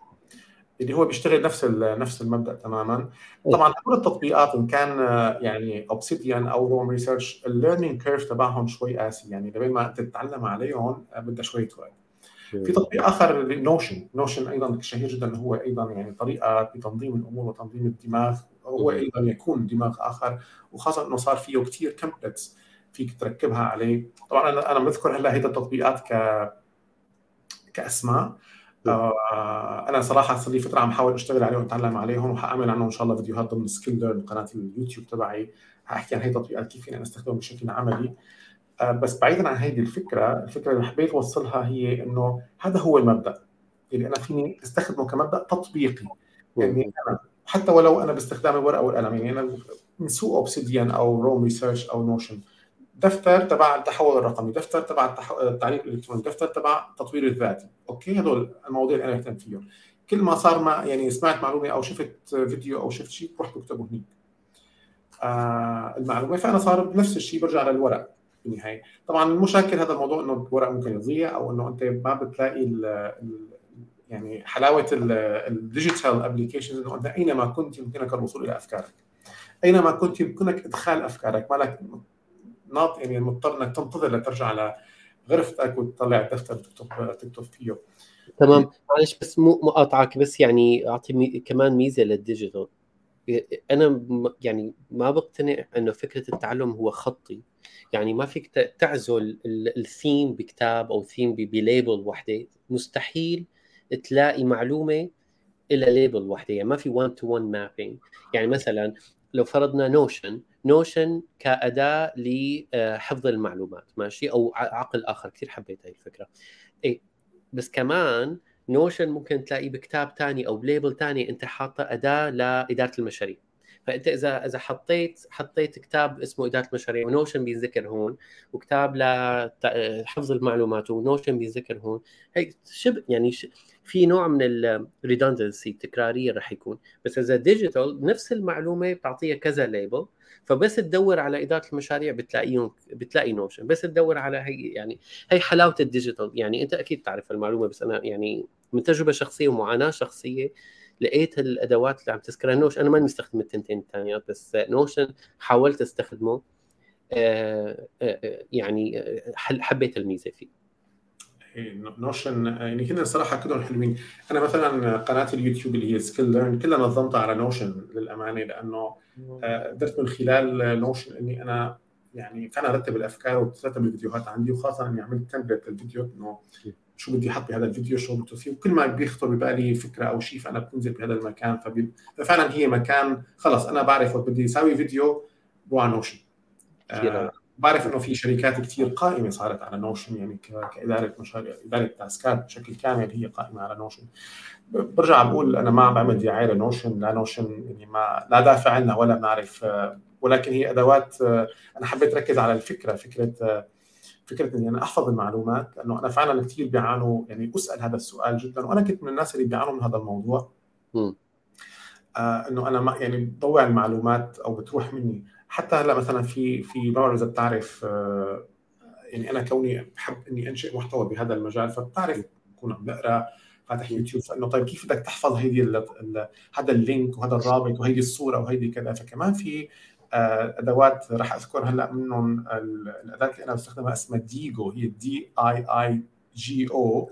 اللي هو بيشتغل نفس نفس المبدأ تماما. طبعا كل التطبيقات إن كان يعني Obsidian أو Roam Research ال learning curve تبعهم شوي قاسي. يعني لبين ما تتعلم عليهم بدها شوية وقت. في تطبيق آخر Notion Notion أيضا شهير جدا هو أيضا يعني طريقة بتنظيم الأمور وتنظيم الدماغ. هو أيضا يكون دماغ آخر وخاصة إنه صار فيه كثير templates فيك تركبها عليه. طبعا أنا أنا بذكر هلأ هيدا التطبيقات ك كأسماء. آه أنا صراحة صار لي فترة عم حاول أشتغل عليهم واتعلم عليهم وحأعمل عنهم إن شاء الله فيديوهات ضمن Skill Learn قناه اليوتيوب تبعي. حأحكي عن هي التطبيقات كيف فينا نستخدمهم بشكل عملي. آه بس بعيدا عن هذه الفكرة الفكرة اللي حبيت أوصلها هي إنه هذا هو المبدأ. اللي أنا فيني أستخدمه كمبدأ تطبيقي. يعني أنا حتى ولو أنا باستخدام الورقة والقلم يعني أنا من سوق Obsidian أو Roam Research أو Notion دفتر تبع التحول الرقمي دفتر تبع التعليم الإلكتروني دفتر تبع التطوير الذاتي. okay هدول المواضيع اللي أنا بهتم فيهم. كل ما صار ما يعني سمعت معلومة أو شفت فيديو أو شفت شيء بروح بكتبه هنيك آه المعلومة. فأنا صار بنفس الشيء برجع للورق. بالنهايه طبعا المشاكل هذا الموضوع إنه الورق ممكن يضيع أو إنه أنت ما بتلاقي ال ال يعني حلاوة ال digital applications إنه أنت أينما كنت يمكنك الوصول إلى أفكارك. أينما كنت يمكنك إدخال أفكارك. ما لك ناطر يعني مضطر إنك تنتظر لترجع لغرفتك وتطلع الدفتر تكتب تكتب فيه. تمام. معلش بس مو مقاطعك بس يعني أعطي. كمان ميزة لل digital أنا يعني ما بقتنع إنه فكرة التعلم هو خطي. يعني ما فيك تعزل الثيم بكتاب أو theme ب label وحدة. مستحيل تلاقي معلومة إلى label وحدة. يعني ما في 1 to 1 mapping يعني مثلا لو فرضنا نوشن نوشن كأداة لحفظ المعلومات. ماشي؟ أو عقل آخر. كثير حبيت هاي الفكرة. إيه بس كمان نوشن ممكن تلاقيه بكتاب ثاني أو ب label ثاني أنت حاطة أداة لإدارة المشاريع. فأنت إذا إذا حطيت حطيت كتاب اسمه إدارة المشاريع ونوشن بينذكر هون وكتاب لحفظ المعلومات ونوشن بينذكر هون. هي شبه يعني في نوع من ال redundancy التكرارية رح يكون. بس إذا digital نفس المعلومة بتعطيها كذا label فبس تدور على إدارة المشاريع بتلاقيهم بتلاقي نوشن بس تدور على هي يعني هي حلاوة ال digital يعني أنت أكيد تعرف المعلومة بس أنا يعني من تجربة شخصية ومعاناة شخصية لقيت الادوات اللي عم تذكرها. نوشن أنا ما مستخدم التنتين الثانيات بس نوشن حاولت أستخدمه. آه، آه، يعني حبيت الميزة فيه. نوشن يعني كنا الصراحه كلهم حلوين. أنا مثلا قناة اليوتيوب اللي هي سكيل ليرن كلها نظمتها على نوشن للأمانة لأنه آه، قدرت من خلال نوشن إني أنا يعني فعلا أرتب الأفكار وترتب الفيديوهات عندي وخاصة إني عملت template للفيديو إنه شو بدي أحط بهذا الفيديو شو بدي فيه وكل ما بيخطر ببالي فكرة أو شيء فأنا بنزل بهذا المكان فبي... ففعلا هي مكان خلص أنا بعرف وقت بدي أسوي فيديو بروح على نوشن آه بعرف إنه في شركات كثير قائمة صارت على نوشن يعني كإدارة مشاريع إدارة task ات بشكل كامل هي قائمة على نوشن برجع بقول أنا ما عم بعمل دعاية لنوشن لا نوشن يعني ما لا دافع عنها ولا بنعرف ولكن هي أدوات أنا حبيت أركز على الفكرة فكرة فكرة إني أنا أحفظ المعلومات لأنه أنا فعلا كثير بيعانوا يعني أسأل هذا السؤال جدا وأنا كنت من الناس اللي بيعانوا من هذا الموضوع. آه إنه أنا ما يعني بضوع المعلومات أو بتروح مني. حتى هلأ مثلا في في ما بعرف إذا بتعرف آه يعني أنا كوني بحب إني أنشئ محتوى بهذا المجال فبتعرف بكون عم بقرأ فاتح يوتيوب فإنه طيب كيف بدك تحفظ هيدي هذا ال link وهذا الرابط وهيدي الصورة وهيدي كذا؟ فكمان في أدوات راح أذكر هلأ منهم الأداة اللي أنا بستخدمها اسمها ديجو هي D I I G O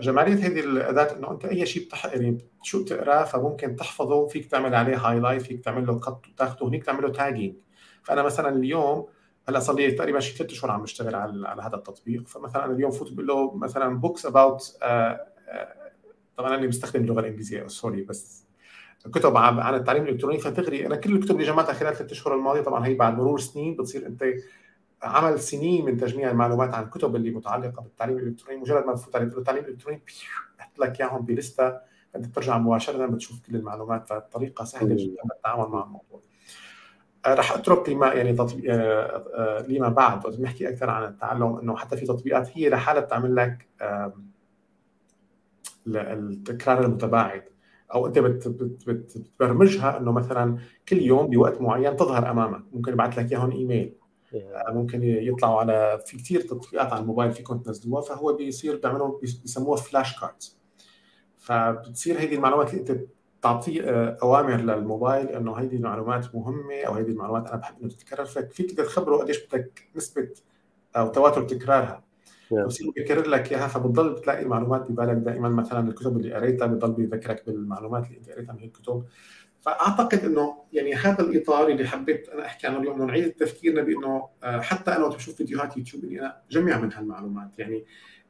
جمالية هذه الأداة إنه أنت أي شيء بتح... يعني شو بتقراه فممكن تحفظه فيك تعمل عليه highlight فيك تعمل له قط وتاخذه هنيك تعمل له tagging فأنا مثلا اليوم هلأ صار لي تقريبا شي ثلاث شهور عم بشتغل على على هذا التطبيق. فمثلا أنا اليوم فوت بقول له مثلا books about آه، آه، طبعا أنا بستخدم اللغة الإنجليزية sorry بس كتب عن التعليم الإلكتروني. فتقرأ أنا كل الكتب اللي جمعتها خلال ثلاث أشهر الماضية طبعا هي بعد مرور سنين بتصير أنت عمل سنين من تجميع المعلومات عن الكتب اللي متعلقة بالتعليم الإلكتروني. مجرد ما تفوت على التعليم الإلكتروني بحط لك إياهم بلستة. أنت بترجع مباشرة بتشوف كل المعلومات. فالطريقة سهلة جدا للتعامل مع الموضوع. آه، رح أترك لما يعني تطبيق آه، آه، لما بعد. وقت نحكي أكثر عن التعلم إنه حتى في تطبيقات هي لحالها بتعمل لك التكرار المتباعد. أو أنت بتبرمجها إنه مثلا كل يوم بوقت معين تظهر أمامك. ممكن يبعث لك إياهم إيميل. آه، ممكن يطلعوا على في كثير تطبيقات على الموبايل فيكم تنزلوها فهو بيصير بيعملوا بيسموها flash cards فبتصير هذه المعلومات اللي أنت تعطي آه، أوامر للموبايل إنه هيدي المعلومات مهمة أو هيدي المعلومات أنا بحب إنه تتكرر. فيك تخبره قديش بدك نسبة أو تواتر تكرارها. بصير بيكرر لك إياها فبتضل بتلاقي المعلومات ببالك دائما. مثلا الكتب اللي قريتها بضل بيذكرك بالمعلومات اللي أنت قريتها من الكتب. فأعتقد إنه يعني هذا الإطار اللي حبيت أنا أحكي عنه اليوم نعيد تفكيرنا بانه آه، حتى أنا وقت بشوف فيديوهات يوتيوب اني أنا جمع من هالمعلومات يعني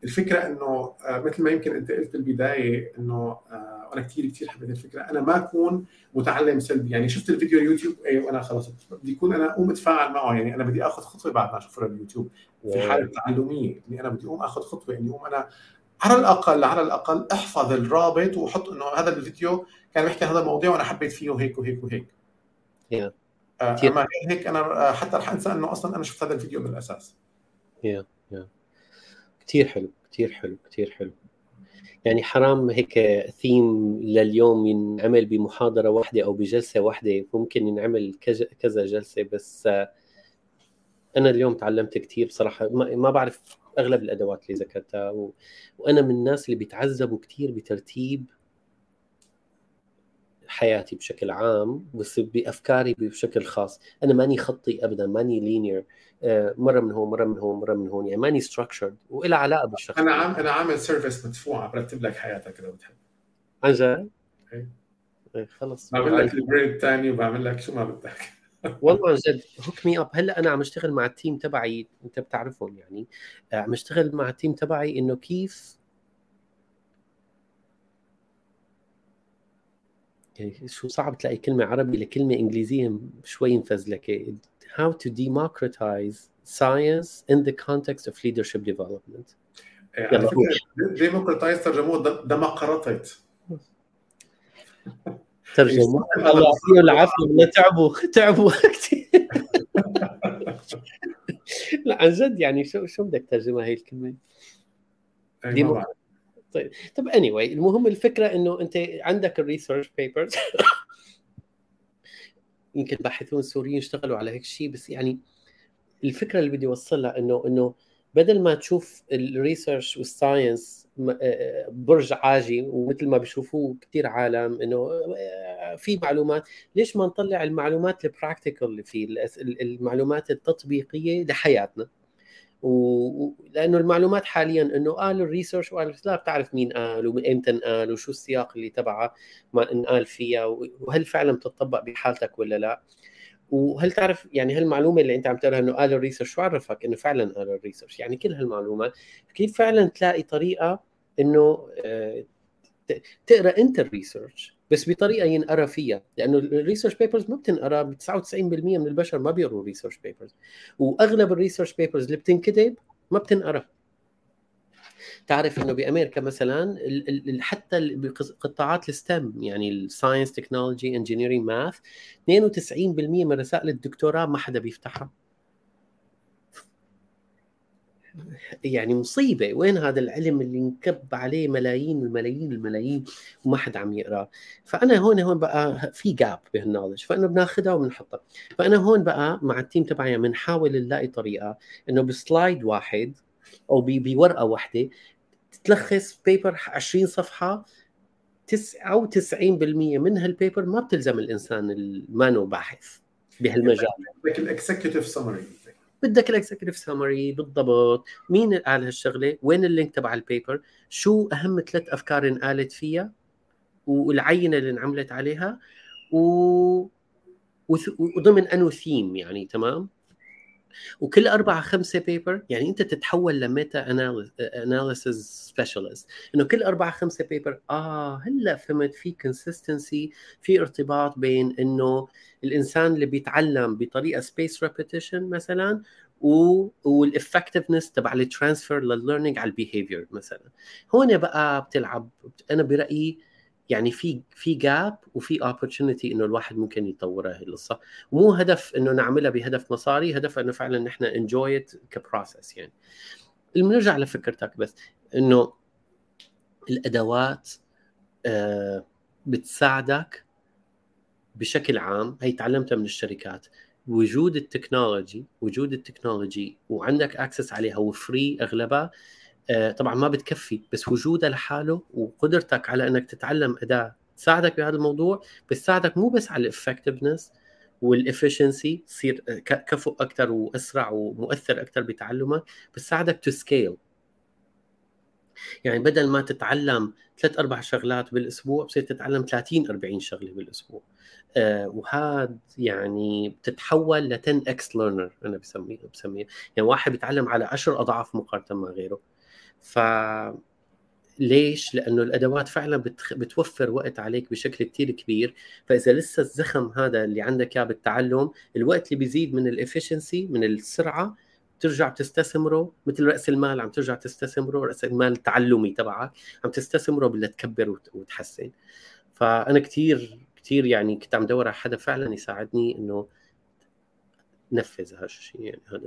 الفكرة إنه آه، مثل ما يمكن أنت قلت بالبدايه إنه آه، وأنا كثير كثير حبيت الفكرة. أنا ما أكون متعلم سلبي. يعني شفت الفيديو اليوتيوب اي وأنا خلص بدي أكون أنا أقوم أتفاعل معه. يعني أنا بدي آخذ خطوة بعد ما أشوفه اليوتيوب في حالة تعلمية إني أنا بدي أقوم آخذ خطوة إني أقوم أنا على الأقل على الأقل أحفظ الرابط وأحط إنه هذا الفيديو كان بيحكي هذا الموضوع وأنا حبيت فيه هيك وهيك وهيك yeah. آه أما هيك أنا حتى رح أنسى إنه أصلا أنا شفت هذا الفيديو من الأساس yeah. yeah. كثير حلو كثير حلو كثير حلو يعني حرام هيك ثيم لليوم ينعمل بمحاضرة واحدة أو بجلسة واحدة ممكن ينعمل كذا جلسة بس أنا اليوم تعلمت كثير بصراحة ما بعرف أغلب الأدوات اللي ذكرتها و... وأنا من الناس اللي بيتعذبوا كثير بترتيب حياتي بشكل عام بس بأفكاري بشكل خاص. أنا ماني خطي ابدا ماني linear. آه، مرة من هون مرة من هون مرة من هون. يعني ماني structured وإلى علاقة بالشخص. أنا عام أنا عامل service مدفوعه برتب لك حياتك اذا بتحب. عن جد؟ إيه. إيه خلص. بعمل لك البريد الثاني وبعمل لك شو ما بدك. والله عن جد hook me up هلأ أنا عم أشتغل مع ال team تبعي. أنت بتعرفهم يعني. آه، عم أشتغل مع التيم تبعي إنه كيف يعني شو صعب تلاقي كلمة عربي لكلمة إنجليزية شوي مفزلكة how to democratize science in the context of leadership development. على فكرة democratize ترجموه دمقرطت ترجموا الله يعطيه العافية. تعبوا تعبوا. كثير لا عن جد يعني شو شو بدك ترجمها هي الكلمة؟ طيب. طب اني anyway المهم الفكرة إنه أنت عندك ال research papers يمكن باحثون سوريين اشتغلوا على هيك شيء بس يعني الفكرة اللي بدي اوصلها إنه إنه بدل ما تشوف ال research وال science برج عاجي ومثل ما بيشوفوه كثير عالم إنه في معلومات ليش ما نطلع المعلومات ال practical اللي فيه المعلومات التطبيقية لحياتنا؟ و... لأنه المعلومات حاليا إنه قالوا ال research وقالوا لا بتعرف مين قال وامتى انقال وشو السياق اللي تبعها ما انقال فيها وهل فعلا بتطبق بحالتك ولا لا؟ وهل تعرف يعني هالمعلومة اللي أنت عم تقولها إنه قال ال research شو عرفك إنه فعلا قال ال research؟ يعني كل هالمعلومات كيف فعلا تلاقي طريقة إنه آه، تقرأ أنت ال research بس بطريقة ينقرا فيها لأنه ال research papers ما بتنقرا 99% من البشر ما بيقروا research papers وأغلب ال research papers اللي بتنكتب ما بتنقرا تعرف إنه بأمريكا مثلا حتى بقطاعات ال STEM يعني ال science technology engineering math 92% من رسائل الدكتوراه ما حدا بيفتحها. يعني مصيبة. وين هذا العلم اللي انكب عليه ملايين الملايين الملايين وما حد عم يقراه فأنا هون هون بقى في gap بهال knowledge فانه بناخذها وبنحطها. فأنا هون بقى مع ال team تبعي بنحاول نلاقي طريقة إنه ب slide واحد أو بورقة واحدة تلخص paper 20 صفحة 99% من هال paper ما بتلزم الإنسان المانو باحث بهالمجال. ال executive summary بدك ال executive summary بالضبط. مين قال هالشغلة؟ وين ال link تبع ال paper شو أهم ثلاث أفكار انقالت فيها؟ والعينة اللي انعملت عليها؟ و... وضمن أنو ثيم يعني تمام؟ وكل أربعة خمسة paper يعني أنت تتحول ل meta analysis specialist إنه كل أربعة خمسة paper آه هلأ فهمت في consistency في ارتباط بين إنه الإنسان اللي بيتعلم بطريقة spaced repetition مثلا وال effectiveness تبع الترانسفير للليرنينج على ال behavior مثلا. هون بقى بتلعب أنا برأيي يعني في في gap وفي opportunity إنه الواحد ممكن يطور هي القصة. ومو هدف إنه نعملها بهدف مصاري هدف إنه فعلا نحن enjoy it ك process يعني. بنرجع لفكرتك بس إنه الأدوات آه بتساعدك بشكل عام هي تعلمتها من الشركات وجود ال technology وجود ال technology وعندك access عليها و free أغلبها طبعا ما بتكفي بس وجودها لحاله وقدرتك على إنك تتعلم أداة تساعدك بهذا الموضوع بتساعدك مو بس على ال effectiveness وال efficiency تصير كفؤ أكثر وأسرع ومؤثر أكثر بتعلمك بتساعدك to scale يعني بدل ما تتعلم ثلاث أربع شغلات بالأسبوع بصير تتعلم 30 40 شغلة بالأسبوع. آه وهذا يعني بتتحول ل 10 X learner أنا بسميه بسميه يعني واحد بيتعلم على 10 أضعاف مقارنة مع غيره. ف ليش؟ لأنه الأدوات فعلا بتخ... بتوفر وقت عليك بشكل كثير كبير، فإذا لسه الزخم هذا اللي عندك إياه بالتعلم، الوقت اللي بيزيد من ال efficiency من السرعة بترجع بتستثمره. مثل رأس المال عم ترجع تستثمره. رأس المال التعلمي تبعك عم تستثمره باللي تكبر وتحسن. فأنا كثير كثير يعني كنت عم دور على حدا فعلا يساعدني إنه نفذ هالشيء يعني هذا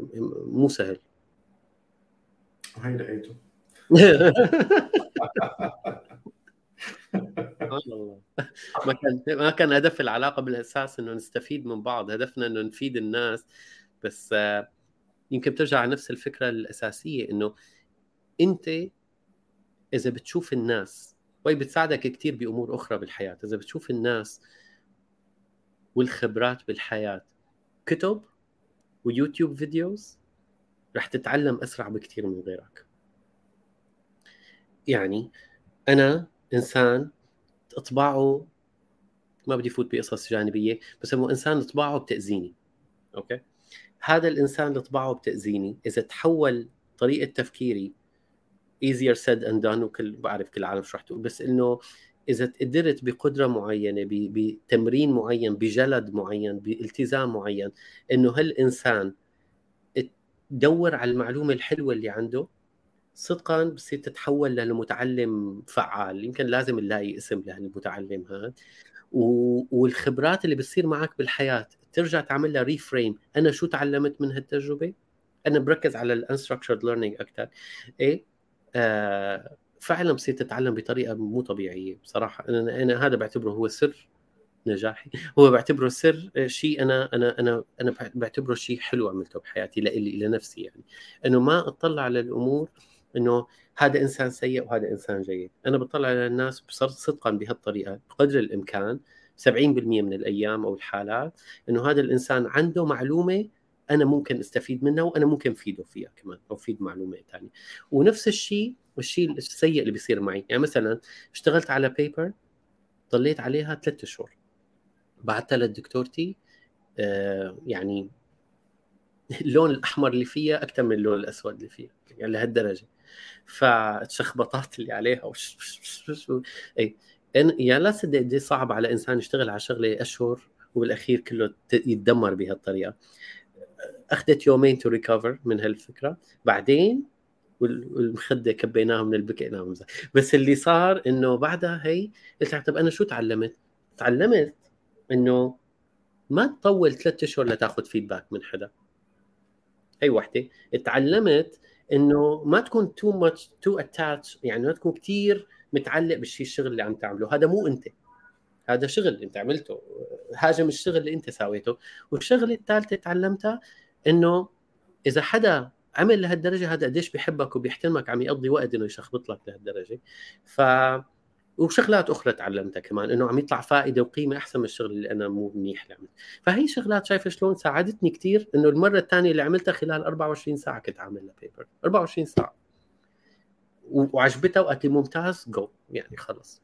مو سهل. وهي لقيته ما كان ما كان هدف العلاقة بالأساس إنه نستفيد من بعض هدفنا إنه نفيد الناس. بس يمكن بترجع نفس الفكرة الأساسية إنه أنت إذا بتشوف الناس وهي بتساعدك كثير بأمور أخرى بالحياة. إذا بتشوف الناس والخبرات بالحياة كتب ويوتيوب videos رح تتعلم أسرع بكثير من غيرك. يعني أنا إنسان أطباعه ما بدي فوت بقصص جانبية بس هو إنسان أطباعه بتأذيني okay؟ هذا الإنسان طباعه بتأذيني إذا تحول طريقة تفكيري easier said and done وكل بعرف كل العالم شو رح تقول بس إنه إذا قدرت بقدرة معينة بتمرين معين بجلد معين بالتزام معين إنه هالإنسان تدور على المعلومة الحلوة اللي عنده صدقا بصير تتحول لمتعلم فعال يمكن لازم نلاقي اسم لهالمتعلم هذا والخبرات اللي بتصير معك بالحياة ترجع تعمل لها reframe أنا شو تعلمت من هالتجربة؟ أنا بركز على ال unstructured learning أكثر إيه؟ آه فعلا بصير تتعلم بطريقة مو طبيعية بصراحة. أنا أنا هذا بعتبره هو سر نجاحي. هو بعتبره سر آه، شيء أنا أنا أنا أنا بعتبره شيء حلو عملته بحياتي لإلي لنفسي يعني. أنه ما أطلع على الأمور إنه هذا إنسان سيء وهذا إنسان جيد. أنا بطلع على الناس صدقا بهالطريقة بقدر الإمكان 70% من الأيام أو الحالات إنه هذا الإنسان عنده معلومة أنا ممكن أستفيد منها وأنا ممكن أفيده فيها كمان أو أفيد معلومة ثانية ونفس الشيء والشيء السيء اللي بيصير معي. يعني مثلا اشتغلت على بيبر ضليت عليها ثلاثة شهور. بعتها للدكتورتي آه يعني اللون الأحمر اللي فيها أكثر من اللون الأسود اللي فيها يعني لهالدرجة. فالشخبطات اللي عليها وش وش وش وش اي يا لا تصدق قد صعب على إنسان يشتغل على شغلة أشهر وبالأخير كله يتدمر بهالطريقة. أخذت يومين تو ريكفر من هالفكرة. بعدين والمخدة كبيناها من البكاء بس اللي صار إنه بعدها هي قلت طب أنا شو تعلمت؟ تعلمت إنه ما تطول ثلاثة أشهر لتاخذ فيدباك من حدا. هي وحدة. تعلمت إنه ما تكون too much too attached يعني ما تكون كثير متعلق بالشيء الشغل اللي عم تعمله. هذا مو أنت. هذا شغل أنت عملته. هاجم الشغل اللي أنت سويته. والشغلة الثالثة تعلمتها إنه إذا حدا عمل لهالدرجة هذا قديش بيحبك وبيحترمك عم يقضي وقت إنه يشخبط لك لهالدرجة. ف وشغلات أخرى تعلمتها كمان إنه عم يطلع فائدة وقيمة أحسن من الشغل اللي أنا مو منيح اللي عملته فهي شغلات شايفة شلون ساعدتني كثير إنه المرة الثانية اللي عملتها خلال 24 ساعة كنت عامل لها paper 24 ساعة. وعجبتها وقالت لي ممتاز جو يعني خلص.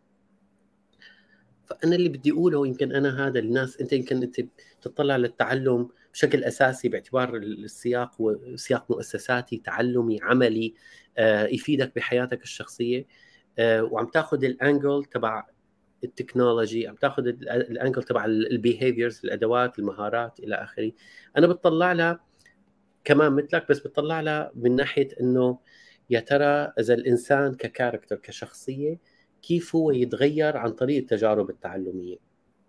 فأنا اللي بدي أقوله يمكن أنا هذا الناس أنت يمكن أنت تطلع للتعلم بشكل أساسي باعتبار السياق سياق مؤسساتي تعلمي عملي آه، يفيدك بحياتك الشخصية. وعم تاخذ ال angle تبع ال technology عم تاخذ ال angle تبع ال behaviors الأدوات المهارات إلى آخره. أنا بتطلع لها كمان مثلك بس بتطلع لها من ناحية إنه يا ترى إذا الإنسان ككاركتر كشخصية كيف هو يتغير عن طريق التجارب التعلمية؟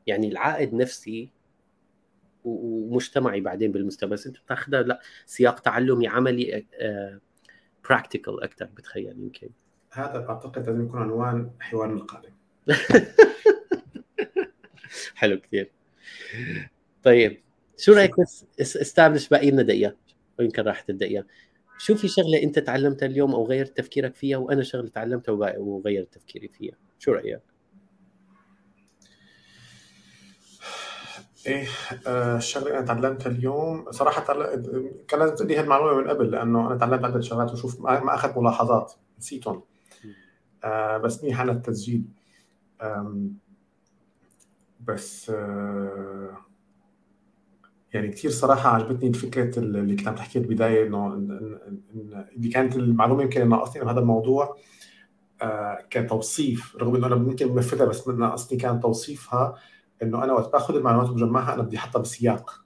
يعني العائد نفسي ومجتمعي بعدين بالمستقبل بس أنت بتاخذها لا سياق تعلمي عملي براكتيكال آه، أكثر بتخيل يمكن. هذا بعتقد لازم يكون عنوان حوارنا القادم. حلو كثير. طيب شو رأيك بس استابلش باقي لنا دقيقة؟ ويمكن راحت الدقيقة؟ شو في شغلة أنت تعلمتها اليوم أو غيرت تفكيرك فيها؟ وأنا شغلة تعلمتها وغيرت تفكيري فيها. شو رأيك؟ إيه آه، الشغله اللي أنا تعلمتها اليوم. صراحة كان لازم تقول لي هالمعلومة من قبل لأنه أنا تعلمت عده شغلات وشوف ما أخذت ملاحظات. نسيتهم. آه بس منيح على التسجيل بس آه يعني كثير صراحة عجبتني الفكرة اللي كنت عم تحكي بالبداية إنه اللي كانت المعلومة يمكن ناقصني إنه هذا الموضوع آه كتوصيف رغم إنه أنا يمكن منفذها بس ناقصني كان توصيفها إنه أنا وقت باخذ المعلومات وبجمعها أنا بدي احطها بسياق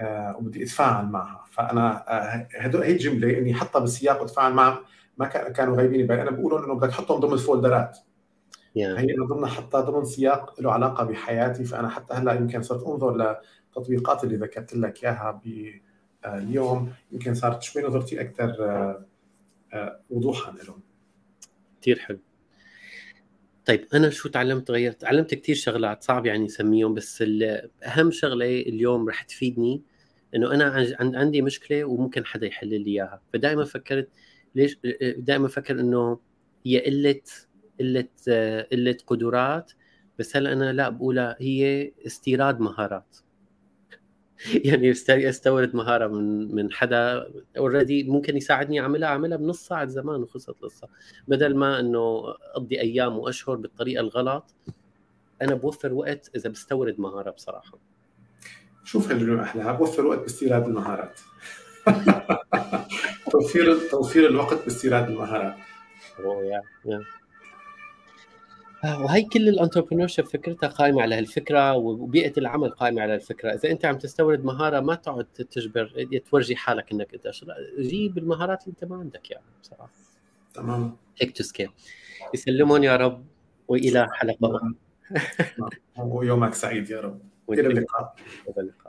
آه وبدي أتفاعل معها. فأنا آه هدول هي الجمله إني احطها بالسياق وأتفاعل معها. ما كانوا غايبين بالي أنا بقولهم إنه بدك تحطهم ضمن الفولدرات yeah. هي انه ضمن حطها ضمن سياق له علاقة بحياتي. فأنا حتى هلأ يمكن صرت أنظر لتطبيقات اللي ذكرت لك إياها اليوم يمكن صارت شوي نظرتي أكثر آه، آه، وضوحا لهم. كثير حلو. طيب أنا شو تعلمت غيرت؟ تعلمت كثير شغلات صعب يعني اسميهم بس أهم شغلة اليوم رح تفيدني إنه أنا عندي مشكلة وممكن حدا يحل لي إياها. فدائما فكرت ليش؟ دائما فكر إنه هي قله قلة قلة قدرات بس هلأ أنا لا بقولها هي استيراد مهارات. يعني استورد مهارة من من حدا already ممكن يساعدني أعملها أعملها بنص ساعة زمان وخلصت القصة بدل ما إنه أقضي أيام وأشهر بالطريقة الغلط أنا بوفر وقت إذا بستورد مهارة بصراحة. شوف هالجمله احلاها بوفر وقت باستيراد المهارات. توفير توفير الوقت باستيراد المهارات yeah yeah وهي كل ال entrepreneur فكرتها قائمة على هالفكرة وبيئة العمل قائمة على الفكرة، إذا أنت عم تستورد مهارة ما تقعد تجبر تورجي حالك إنك أنت جيب المهارات اللي أنت ما عندك اياها يعني بصراحة. تمام هيك to scale. يسلمهم يا رب وإلى حلقة أخرى. ويومك سعيد يا رب. إلى اللقاء. إلى اللقاء.